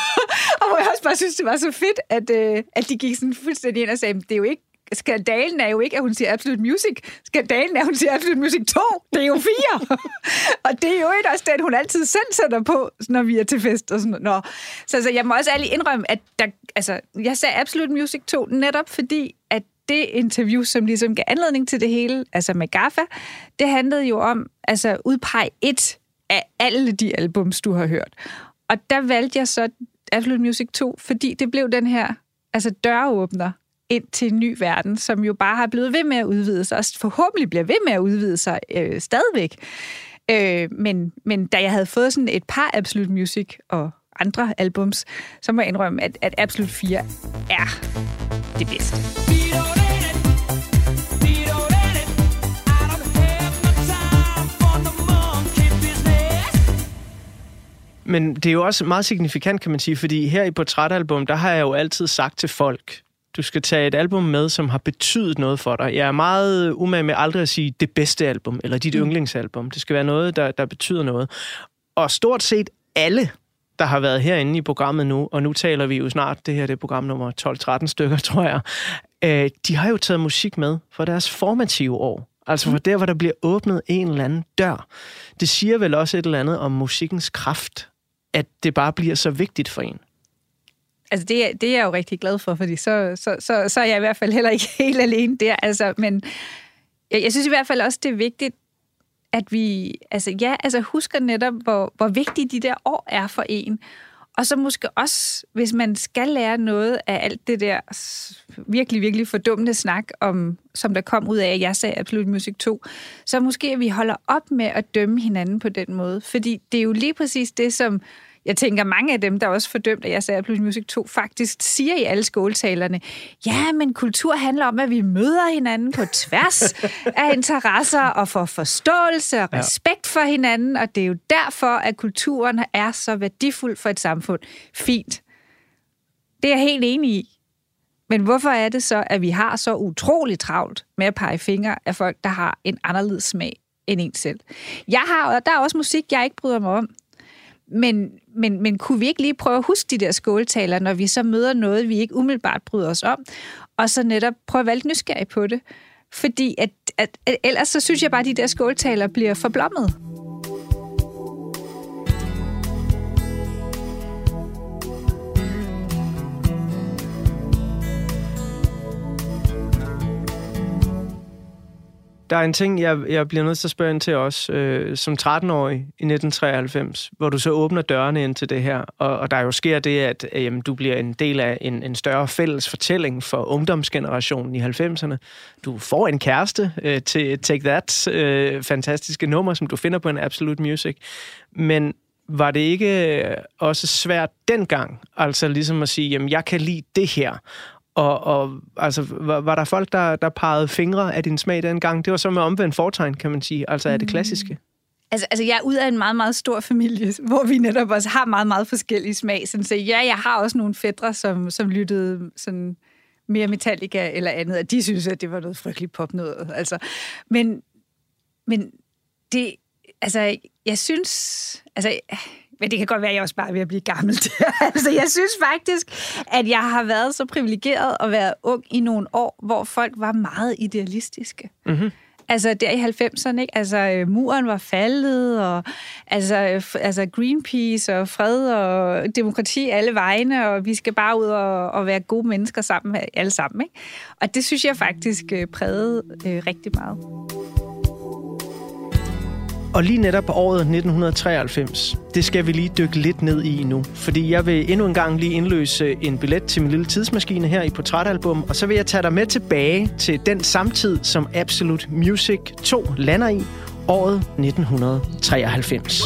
og hvor jeg også bare synes, det var så fedt, at, øh, at de gik sådan fuldstændig ind og sagde, det er jo ikke skandalen er jo ikke, at hun siger Absolute Music. Skandalen er, at hun siger Absolute Music 2. Det er jo fire. og det er jo ikke også den, hun altid selv sætter på, når vi er til fest og sådan noget. Så altså, jeg må også ærligt indrømme, at der, altså, jeg sagde Absolute Music 2 netop fordi, at det interview, som ligesom gav anledning til det hele, altså med GAFA, det handlede jo om altså udpege et af alle de albums, du har hørt. Og der valgte jeg så Absolute Music 2, fordi det blev den her altså døråbner ind til en ny verden, som jo bare har blevet ved med at udvide sig, og forhåbentlig bliver ved med at udvide sig øh, stadigvæk. Øh, men, men da jeg havde fået sådan et par Absolute Music og andre albums, så må jeg indrømme, at, at Absolute 4 er det bedste. Men det er jo også meget signifikant, kan man sige, fordi her i Portrætalbum, der har jeg jo altid sagt til folk, du skal tage et album med, som har betydet noget for dig. Jeg er meget umage med aldrig at sige det bedste album, eller dit mm. yndlingsalbum. Det skal være noget, der, der betyder noget. Og stort set alle, der har været herinde i programmet nu, og nu taler vi jo snart, det her det er program nummer 12-13 stykker, tror jeg, øh, de har jo taget musik med for deres formative år. Altså for mm. der, hvor der bliver åbnet en eller anden dør. Det siger vel også et eller andet om musikkens kraft, at det bare bliver så vigtigt for en. Altså det, det er jeg jo rigtig glad for, fordi så, så, så, så er jeg i hvert fald heller ikke helt alene der. Altså, men jeg, jeg synes i hvert fald også, det er vigtigt, at vi altså, ja, altså husker netop, hvor, hvor vigtige de der år er for en. Og så måske også, hvis man skal lære noget af alt det der virkelig, virkelig fordummende snak, om, som der kom ud af, at jeg sagde Absolut Music 2, så måske at vi holder op med at dømme hinanden på den måde. Fordi det er jo lige præcis det, som jeg tænker, mange af dem, der også fordømt, at jeg sagde Plus Music 2, faktisk siger i alle skoletalerne, ja, men kultur handler om, at vi møder hinanden på tværs af interesser og får forståelse og respekt for hinanden, og det er jo derfor, at kulturen er så værdifuld for et samfund. Fint. Det er jeg helt enig i. Men hvorfor er det så, at vi har så utroligt travlt med at pege fingre af folk, der har en anderledes smag end en selv? Jeg har, og der er også musik, jeg ikke bryder mig om. Men, men, men kunne vi ikke lige prøve at huske de der skåltaler, når vi så møder noget, vi ikke umiddelbart bryder os om, og så netop prøve at være lidt nysgerrig på det? Fordi at, at, at ellers så synes jeg bare, at de der skåltaler bliver forblommet. Der er en ting, jeg, jeg bliver nødt til at spørge ind til også, øh, som 13-årig i 1993, hvor du så åbner dørene ind til det her, og, og der jo sker det, at øh, jamen, du bliver en del af en, en større fælles fortælling for ungdomsgenerationen i 90'erne. Du får en kæreste øh, til Take That øh, fantastiske nummer, som du finder på en Absolute Music. Men var det ikke øh, også svært dengang, altså ligesom at sige, jamen jeg kan lide det her, og, og altså, var, var der folk, der, der pegede fingre af din smag dengang? Det var så med omvendt fortegn, kan man sige. Altså er det mm. klassiske? Altså, altså, jeg er ud af en meget, meget stor familie, hvor vi netop også har meget, meget forskellige smag. Sådan, så ja, jeg har også nogle fædre, som, som lyttede sådan mere Metallica eller andet, og de synes, at det var noget frygteligt pop noget. Altså, men, men det, altså, jeg synes, altså, men det kan godt være, at jeg også bare er ved at blive gammel. altså, jeg synes faktisk, at jeg har været så privilegeret at være ung i nogle år, hvor folk var meget idealistiske. Mm-hmm. Altså der i 90'erne, ikke? Altså øh, muren var faldet, og altså, altså Greenpeace og fred og demokrati alle vegne, og vi skal bare ud og, og være gode mennesker sammen, alle sammen, ikke? Og det synes jeg faktisk øh, prægede øh, rigtig meget. Og lige netop året 1993, det skal vi lige dykke lidt ned i nu. Fordi jeg vil endnu en gang lige indløse en billet til min lille tidsmaskine her i Portrætalbum, og så vil jeg tage dig med tilbage til den samtid, som Absolute Music 2 lander i, året 1993.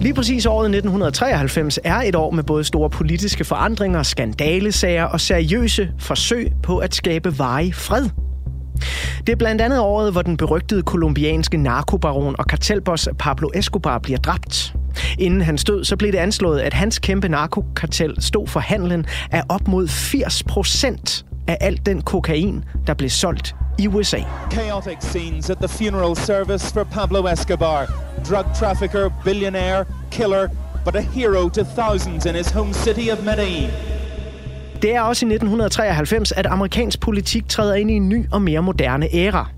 Lige præcis året 1993 er et år med både store politiske forandringer, skandalesager og seriøse forsøg på at skabe varig fred det er blandt andet året, hvor den berygtede kolumbianske narkobaron og kartelboss Pablo Escobar bliver dræbt. Inden han stod, så blev det anslået, at hans kæmpe narkokartel stod for handlen af op mod 80 procent af al den kokain, der blev solgt i USA. Chaotic scenes at the funeral service for Pablo Escobar. Drug trafficker, billionaire, killer, but a hero to thousands in his home city of Medellin. Det er også i 1993, at amerikansk politik træder ind i en ny og mere moderne æra.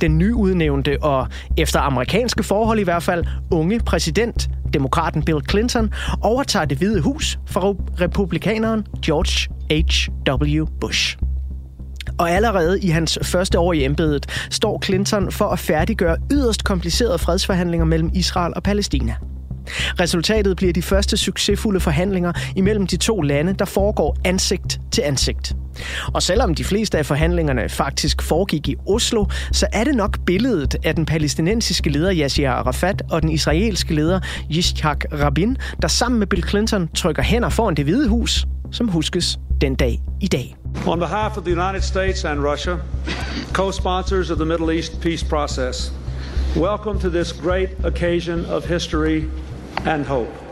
Den nyudnævnte og, efter amerikanske forhold i hvert fald, unge præsident demokraten Bill Clinton, overtager det hvide hus fra republikaneren George H.W. Bush. Og allerede i hans første år i embedet står Clinton for at færdiggøre yderst komplicerede fredsforhandlinger mellem Israel og Palæstina. Resultatet bliver de første succesfulde forhandlinger imellem de to lande, der foregår ansigt til ansigt. Og selvom de fleste af forhandlingerne faktisk foregik i Oslo, så er det nok billedet af den palæstinensiske leder Yasser Arafat og den israelske leder Yitzhak Rabin, der sammen med Bill Clinton trykker hænder foran det hvide hus, som huskes den dag i dag. On behalf of the United States and Russia, co-sponsors of the Middle East peace process, welcome to this great occasion of history and hope.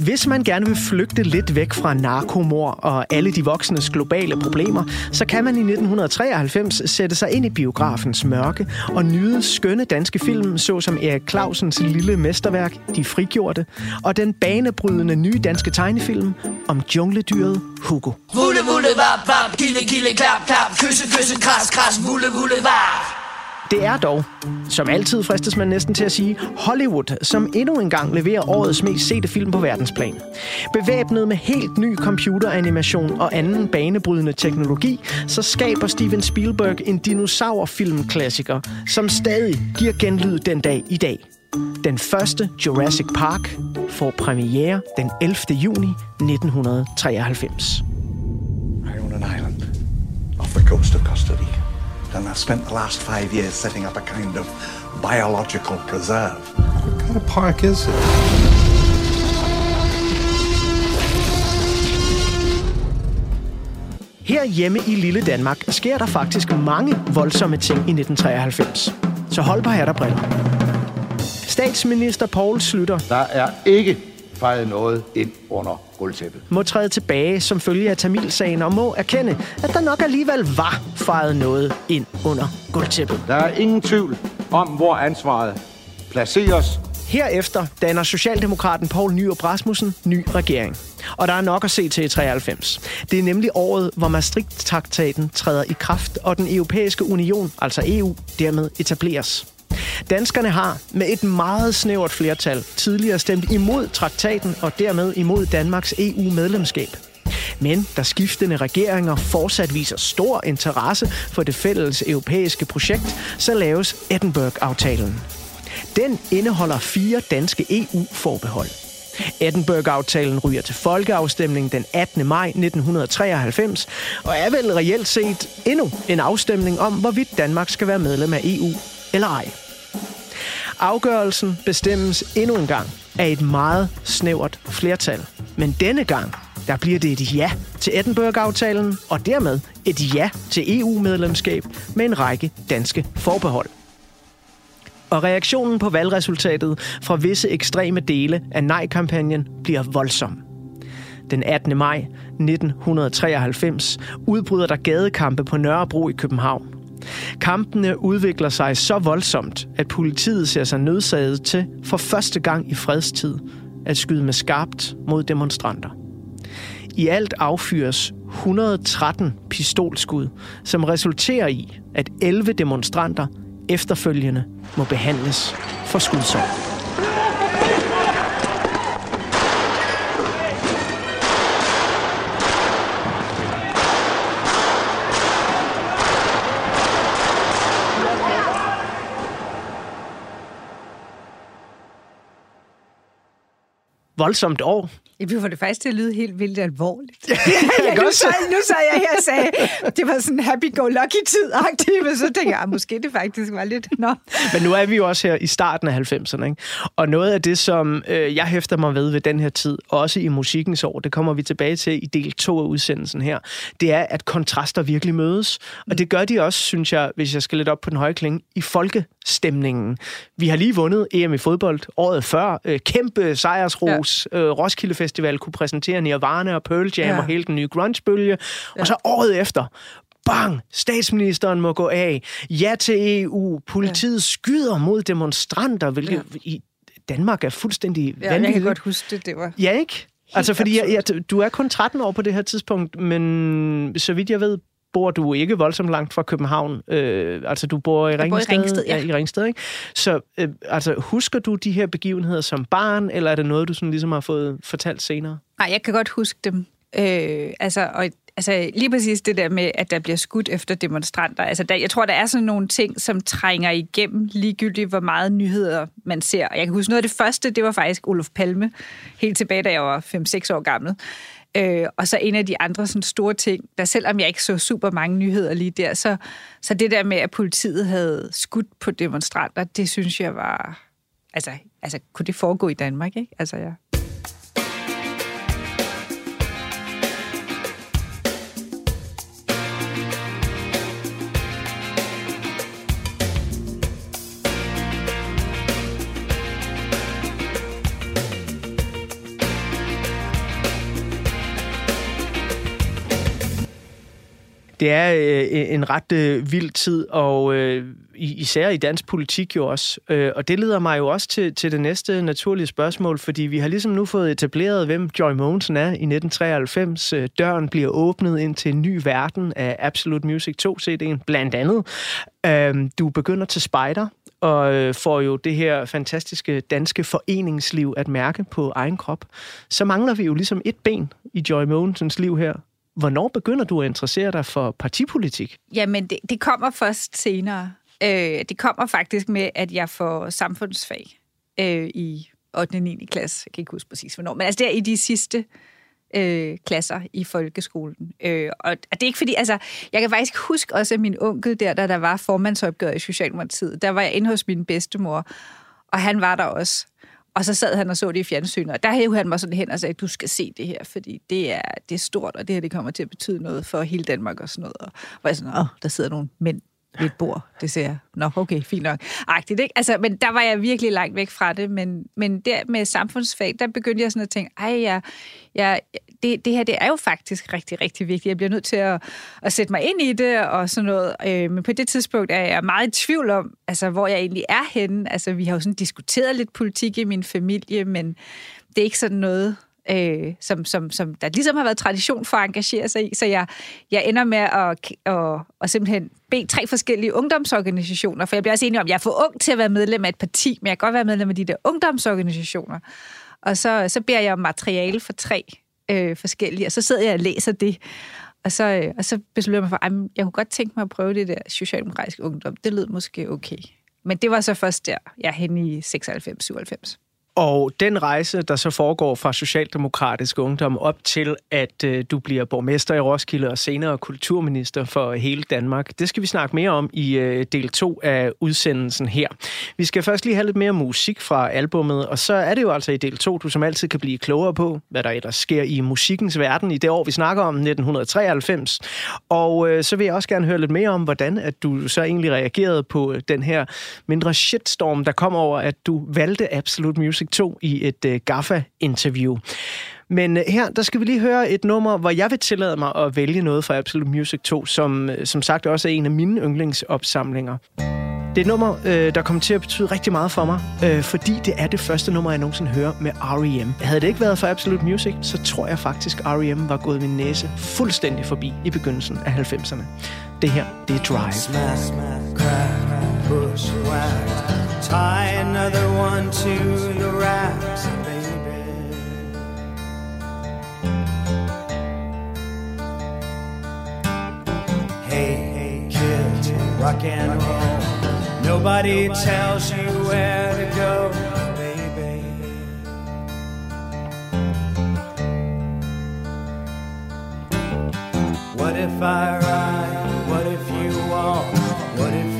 Hvis man gerne vil flygte lidt væk fra narkomor og alle de voksnes globale problemer, så kan man i 1993 sætte sig ind i biografens mørke og nyde skønne danske film, såsom Erik Clausens lille mesterværk, De Frigjorte, og den banebrydende nye danske tegnefilm om jungledyret Hugo. Vulle, vulle, var, var, gille, gille, klap, klap, kysse, kysse, kras, kras, vulle, vulle, var. Det er dog, som altid fristes man næsten til at sige, Hollywood, som endnu engang leverer årets mest sete film på verdensplan. Bevæbnet med helt ny computeranimation og anden banebrydende teknologi, så skaber Steven Spielberg en dinosaurfilmklassiker, som stadig giver genlyd den dag i dag. Den første Jurassic Park får premiere den 11. juni 1993. and I've spent the last five years setting up a kind of biological preserve. What kind of park is it? Her hjemme i lille Danmark sker der faktisk mange voldsomme ting i 1993. Så hold på hat og briller. Statsminister Poul Slytter. Der er ikke fejret noget ind under gulvtæppet. Må træde tilbage som følge af Tamilsagen og må erkende, at der nok alligevel var fejret noget ind under gulvtæppet. Der er ingen tvivl om, hvor ansvaret placeres. Herefter danner Socialdemokraten Poul Nyrup Rasmussen ny regering. Og der er nok at se til i 93. Det er nemlig året, hvor Maastricht-traktaten træder i kraft, og den europæiske union, altså EU, dermed etableres. Danskerne har med et meget snævert flertal tidligere stemt imod traktaten og dermed imod Danmarks EU-medlemskab. Men da skiftende regeringer fortsat viser stor interesse for det fælles europæiske projekt, så laves Edinburgh-aftalen. Den indeholder fire danske EU-forbehold. Edinburgh-aftalen ryger til folkeafstemning den 18. maj 1993, og er vel reelt set endnu en afstemning om, hvorvidt Danmark skal være medlem af EU eller ej. Afgørelsen bestemmes endnu en gang af et meget snævert flertal. Men denne gang, der bliver det et ja til Edinburgh-aftalen, og dermed et ja til EU-medlemskab med en række danske forbehold. Og reaktionen på valgresultatet fra visse ekstreme dele af nej-kampagnen bliver voldsom. Den 18. maj 1993 udbryder der gadekampe på Nørrebro i København. Kampene udvikler sig så voldsomt, at politiet ser sig nødsaget til for første gang i fredstid at skyde med skarpt mod demonstranter. I alt affyres 113 pistolskud, som resulterer i, at 11 demonstranter efterfølgende må behandles for skudsår. Voldsomt år. Vi får det faktisk til at lyde helt vildt alvorligt. ja, nu, sad, nu sad jeg her og sagde, det var sådan happy-go-lucky-tid men så tænker jeg, ah, måske det faktisk var lidt... Nå. Men nu er vi jo også her i starten af 90'erne, ikke? og noget af det, som øh, jeg hæfter mig ved ved den her tid, også i musikkens år, det kommer vi tilbage til i del 2 af udsendelsen her, det er, at kontraster virkelig mødes. Og det gør de også, synes jeg, hvis jeg skal lidt op på den høje klinge, i folkestemningen. Vi har lige vundet EM i fodbold året før. Øh, kæmpe sejrsros. Ja. Øh, Roskilde Festival kunne præsentere Nirvana og Pearl Jam ja. og hele den nye grunge-bølge. Ja. Og så året efter, bang, statsministeren må gå af. Ja til EU. Politiet ja. skyder mod demonstranter, hvilket ja. i Danmark er fuldstændig ja, vanvittigt. jeg kan godt huske det, det var... Ja, ikke? altså, fordi jeg, jeg, du er kun 13 år på det her tidspunkt, men så vidt jeg ved, bor du ikke voldsomt langt fra København. Øh, altså, du bor i Ringsted. Bor i Ringsted, ja. ja. I Ringsted, ikke? Så øh, altså, husker du de her begivenheder som barn, eller er det noget, du sådan ligesom har fået fortalt senere? Nej, jeg kan godt huske dem. Øh, altså, og altså lige præcis det der med, at der bliver skudt efter demonstranter. Altså, der, jeg tror, der er sådan nogle ting, som trænger igennem ligegyldigt, hvor meget nyheder man ser. Og jeg kan huske noget af det første, det var faktisk Olof Palme, helt tilbage, da jeg var 5-6 år gammel. Øh, og så en af de andre sådan store ting, der selvom jeg ikke så super mange nyheder lige der, så, så det der med, at politiet havde skudt på demonstranter, det synes jeg var... Altså, altså kunne det foregå i Danmark, ikke? Altså, ja. Det er øh, en ret øh, vild tid, og øh, især i dansk politik jo også. Øh, og det leder mig jo også til, til det næste naturlige spørgsmål, fordi vi har ligesom nu fået etableret, hvem Joy Mogensen er i 1993. Øh, døren bliver åbnet ind til en ny verden af Absolute Music 2-CD'en, blandt andet. Øh, du begynder til Spider, og øh, får jo det her fantastiske danske foreningsliv at mærke på egen krop. Så mangler vi jo ligesom et ben i Joy Mogensens liv her, Hvornår begynder du at interessere dig for partipolitik? Jamen, det, det kommer først senere. Øh, det kommer faktisk med, at jeg får samfundsfag øh, i 8. og 9. klasse. Jeg kan ikke huske præcis, hvornår. Men altså, der i de sidste øh, klasser i folkeskolen. Øh, og, og det er ikke fordi, altså, jeg kan faktisk huske også, at min onkel der, da der var formandsopgøret i Socialdemokratiet, der var jeg inde hos min bedstemor, og han var der også. Og så sad han og så det i fjernsynet, og der hævde han mig sådan hen og sagde, du skal se det her, fordi det er, det er stort, og det her det kommer til at betyde noget for hele Danmark og sådan noget. Og var jeg sådan, åh, der sidder nogle mænd ved et bord. Det ser jeg. Nå, okay, fint nok. Agtigt, ikke? Altså, men der var jeg virkelig langt væk fra det. Men, men der med samfundsfag, der begyndte jeg sådan at tænke, ej, jeg, jeg, det, det her det er jo faktisk rigtig, rigtig vigtigt. Jeg bliver nødt til at, at sætte mig ind i det og sådan noget. Øh, men på det tidspunkt er jeg meget i tvivl om, altså, hvor jeg egentlig er henne. Altså, vi har jo sådan diskuteret lidt politik i min familie, men det er ikke sådan noget, øh, som, som, som der ligesom har været tradition for at engagere sig i. Så jeg, jeg ender med at, at, at simpelthen bede tre forskellige ungdomsorganisationer, for jeg bliver også enig om, at jeg er for ung til at være medlem af et parti, men jeg kan godt være medlem af de der ungdomsorganisationer. Og så, så beder jeg om materiale for tre øh, forskellige, og så sidder jeg og læser det. Og så, øh, og så beslutter jeg mig for, at jeg kunne godt tænke mig at prøve det der socialdemokratiske ungdom. Det lød måske okay. Men det var så først der, jeg er henne i 96-97. Og den rejse, der så foregår fra Socialdemokratisk Ungdom op til, at øh, du bliver borgmester i Roskilde og senere kulturminister for hele Danmark, det skal vi snakke mere om i øh, del 2 af udsendelsen her. Vi skal først lige have lidt mere musik fra albummet, og så er det jo altså i del 2, du som altid kan blive klogere på, hvad der ellers sker i musikkens verden i det år, vi snakker om, 1993. Og øh, så vil jeg også gerne høre lidt mere om, hvordan at du så egentlig reagerede på øh, den her mindre shitstorm, der kom over, at du valgte Absolute Music 2 i et øh, GAFFA-interview. Men øh, her, der skal vi lige høre et nummer, hvor jeg vil tillade mig at vælge noget fra Absolute Music 2, som øh, som sagt også er en af mine yndlingsopsamlinger. Det er et nummer, øh, der kommer til at betyde rigtig meget for mig, øh, fordi det er det første nummer, jeg nogensinde hører med R.E.M. Havde det ikke været for Absolute Music, så tror jeg faktisk, R.E.M. var gået min næse fuldstændig forbi i begyndelsen af 90'erne. Det her, det er Drive. Smash, smash, crack, push, whack. Tie another one to the racks, baby. Hey, hey, kids, rock and roll. Nobody tells you where to go, baby. What if I ride? What if you walk? What if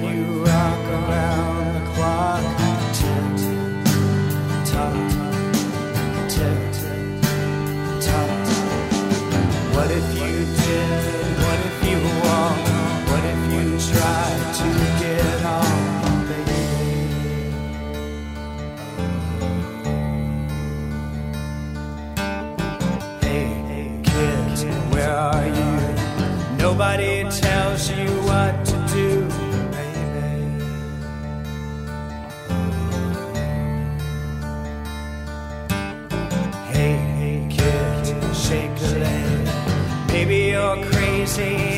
Nobody tells you what to do, baby. Hey, hey, kids, shake a leg. Maybe you're crazy